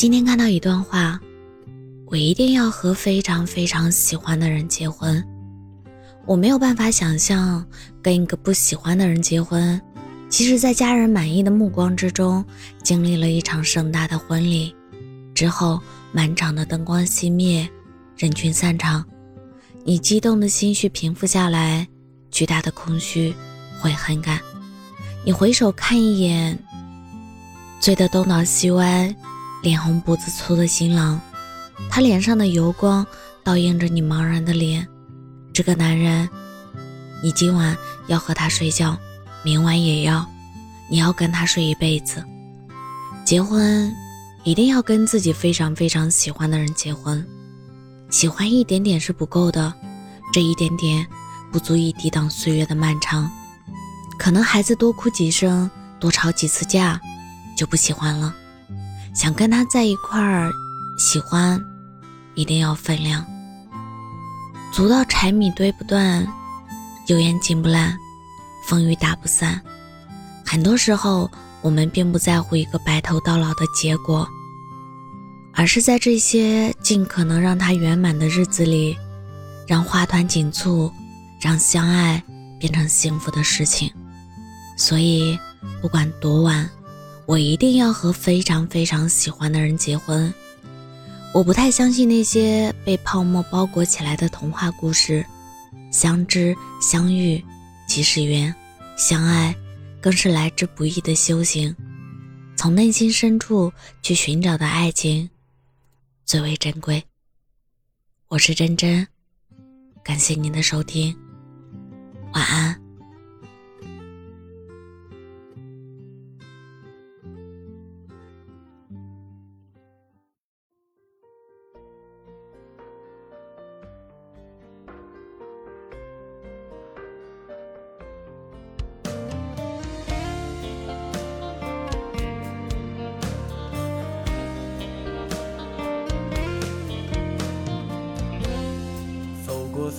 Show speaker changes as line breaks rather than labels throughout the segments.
今天看到一段话，我一定要和非常非常喜欢的人结婚。我没有办法想象跟一个不喜欢的人结婚，即使在家人满意的目光之中，经历了一场盛大的婚礼之后，满场的灯光熄灭，人群散场，你激动的心绪平复下来，巨大的空虚、悔恨感，你回首看一眼，醉得东倒西歪。脸红脖子粗的新郎，他脸上的油光倒映着你茫然的脸。这个男人，你今晚要和他睡觉，明晚也要，你要跟他睡一辈子。结婚一定要跟自己非常非常喜欢的人结婚。喜欢一点点是不够的，这一点点不足以抵挡岁月的漫长。可能孩子多哭几声，多吵几次架，就不喜欢了。想跟他在一块儿，喜欢一定要分量，足到柴米堆不断，油盐进不烂，风雨打不散。很多时候，我们并不在乎一个白头到老的结果，而是在这些尽可能让它圆满的日子里，让花团锦簇，让相爱变成幸福的事情。所以，不管多晚。我一定要和非常非常喜欢的人结婚。我不太相信那些被泡沫包裹起来的童话故事，相知相遇即是缘，相爱更是来之不易的修行。从内心深处去寻找的爱情，最为珍贵。我是真真，感谢您的收听，晚安。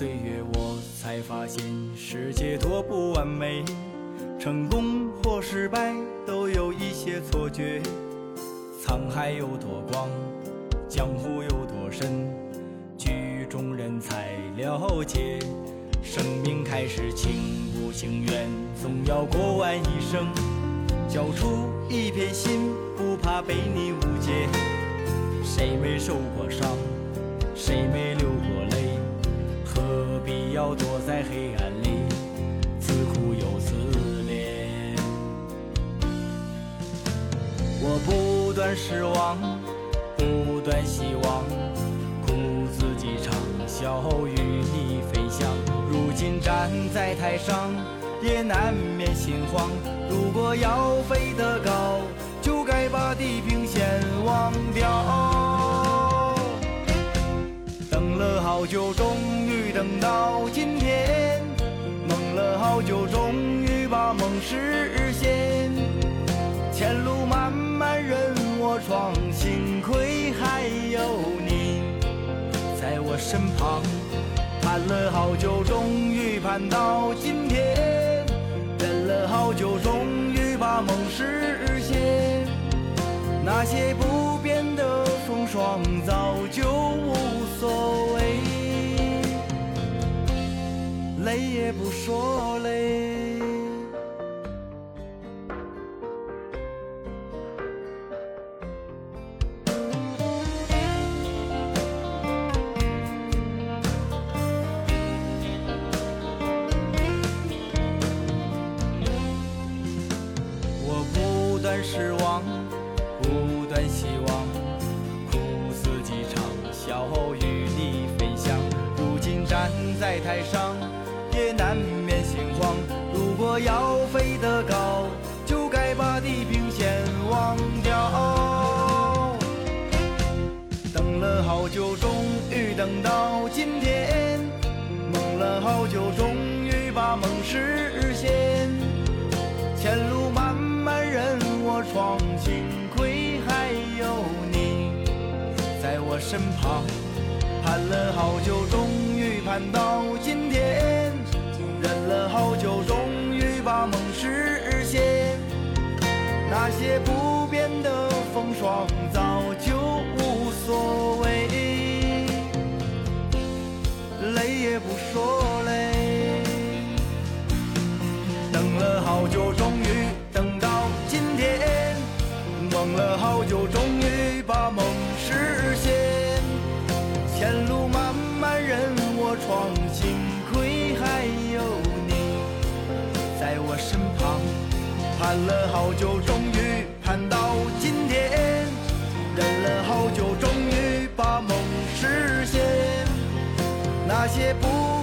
岁月，我才发现世界多不完美，成功或失败都有一些错觉。沧海有多广，江湖有多深，剧中人才了解。生命开始，情不情愿，总要过完一生。交出一片心，不怕被你误解。谁没受过伤？谁没流过？要躲在黑暗里，自苦又自怜。我不断失望，不断希望，苦自己尝，笑与你分享。如今站在台上，也难免心慌。如果要飞得高，就该把地平线忘掉。等了好久，终。等到今天，梦了好久，终于把梦实现。前路漫漫任我闯，幸亏还有你在我身旁。盼了好久，终于盼到今天，忍了好久，终于把梦实现。那些不变的风霜，早就无所累也不说累。等到今天；梦了好久，终于把梦实现。前路漫漫任我闯，幸亏还有你在我身旁。盼了好久，终于盼到今天。忍了好久，终于把梦实现。那些不等了好久，终于把梦实现。前路漫漫任我闯，幸亏还有你在我身旁。盼了好久，终于盼到今天，忍了好久，终于把梦实现。那些不。